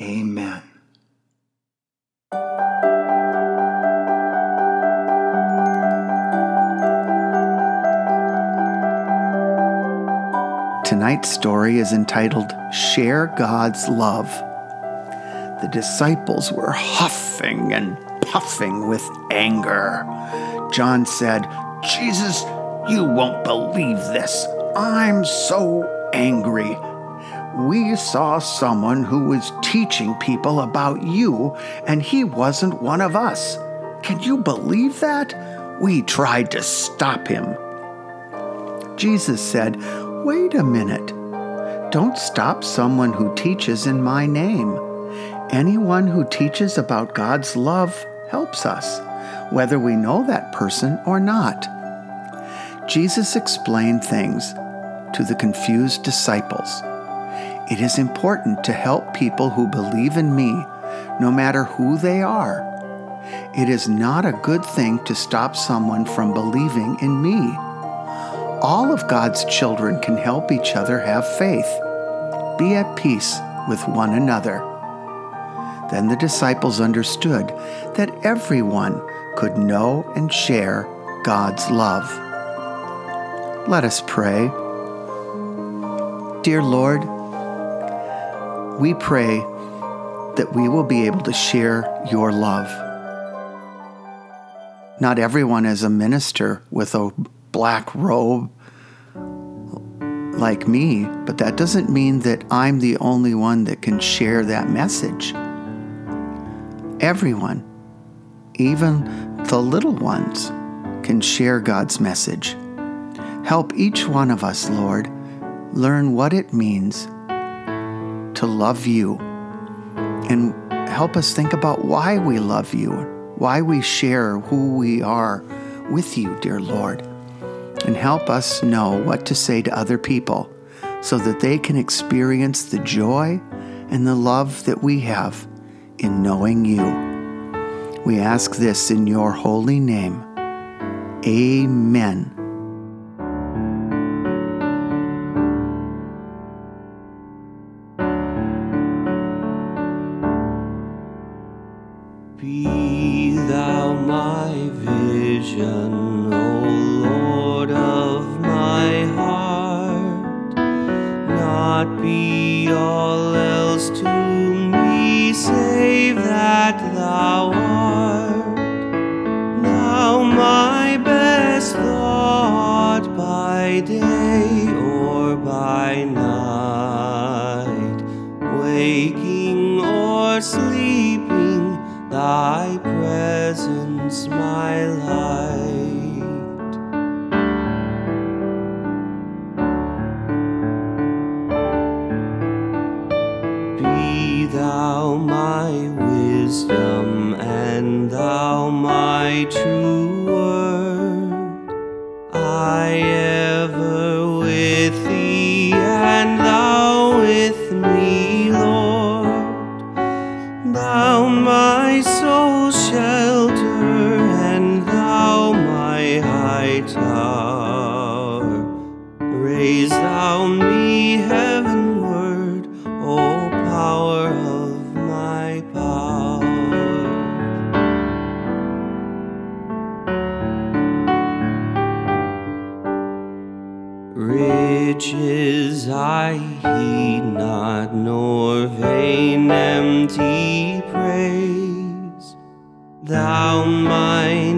Amen. Tonight's story is entitled Share God's Love. The disciples were huffing and puffing with anger. John said, Jesus, you won't believe this. I'm so angry we saw someone who was teaching people about you, and he wasn't one of us. Can you believe that? We tried to stop him. Jesus said, Wait a minute. Don't stop someone who teaches in my name. Anyone who teaches about God's love helps us, whether we know that person or not. Jesus explained things to the confused disciples. It is important to help people who believe in me, no matter who they are. It is not a good thing to stop someone from believing in me. All of God's children can help each other have faith. Be at peace with one another. Then the disciples understood that everyone could know and share God's love. Let us pray. Dear Lord, we pray that we will be able to share your love. Not everyone is a minister with a black robe like me, but that doesn't mean that I'm the only one that can share that message. Everyone, even the little ones, can share God's message. Help each one of us, Lord, learn what it means to love you and help us think about why we love you, why we share who we are with you, dear Lord. And help us know what to say to other people so that they can experience the joy and the love that we have in knowing you. We ask this in your holy name. Amen. Vision, O Lord of my heart, not be all else to me save that thou art. Now my best thought by day or by night waking or sleeping, thy presence my light. Be thou my wisdom and thou my true word. I ever nor vain empty praise. Thou mine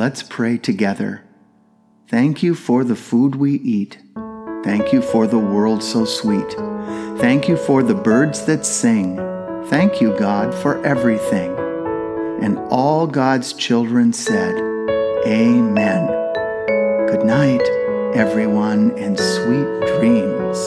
Let's pray together. Thank you for the food we eat. Thank you for the world so sweet. Thank you for the birds that sing. Thank you, God, for everything. And all God's children said, Amen. Good night, everyone, and sweet dreams.